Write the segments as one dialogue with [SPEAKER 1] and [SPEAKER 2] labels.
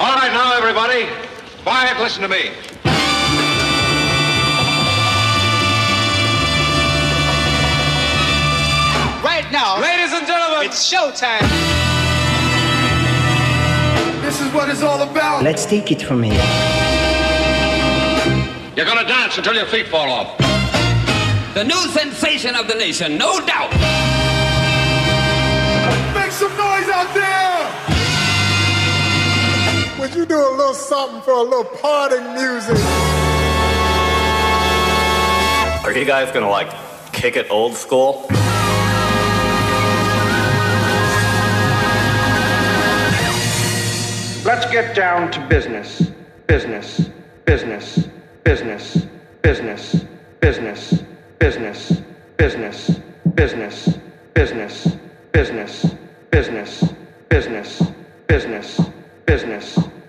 [SPEAKER 1] All right, now, everybody. Quiet, listen to me.
[SPEAKER 2] Right now,
[SPEAKER 3] Ladies and gentlemen,
[SPEAKER 2] it's showtime.
[SPEAKER 3] this is what it's all about.
[SPEAKER 4] Let's take it from here.
[SPEAKER 1] You're gonna dance until your feet fall off.
[SPEAKER 5] The new sensation of the nation, no doubt.
[SPEAKER 6] You do a little something for a little parting music?
[SPEAKER 7] Are you guys gonna like kick it old school?
[SPEAKER 8] Let's get down to business. Business. Business. Business. Business. Business. Business. Business. Business. Business. Business. Business. Business. Business. Business.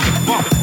[SPEAKER 4] fuck, fuck.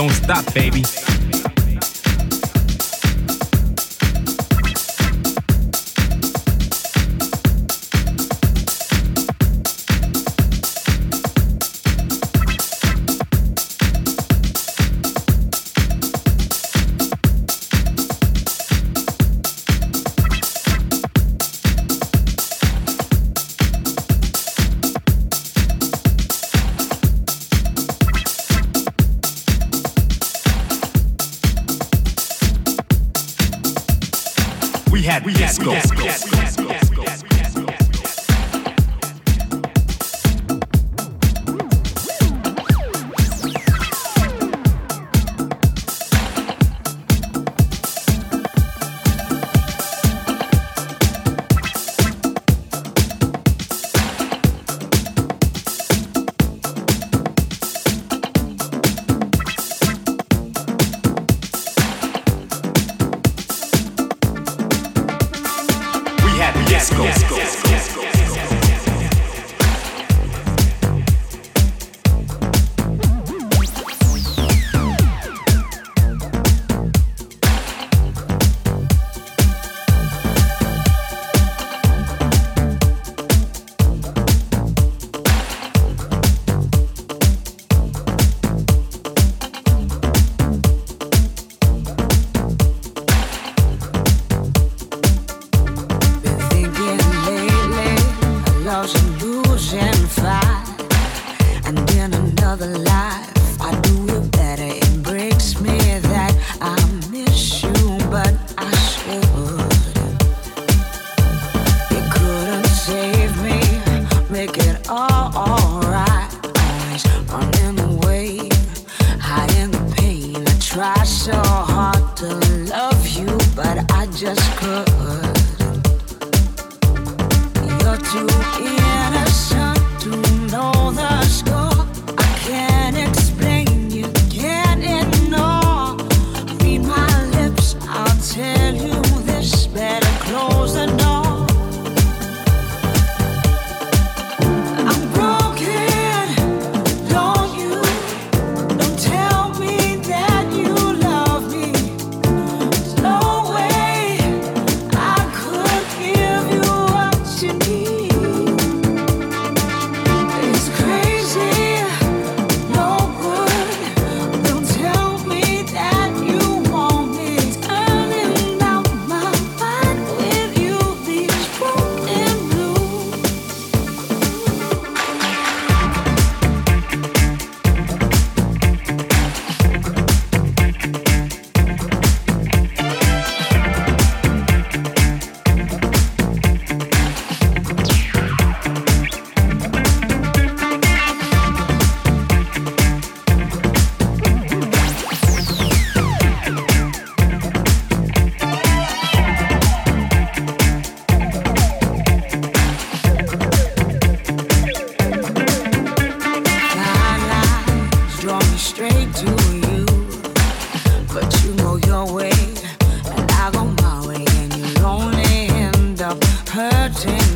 [SPEAKER 4] Don't stop, baby.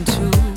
[SPEAKER 4] into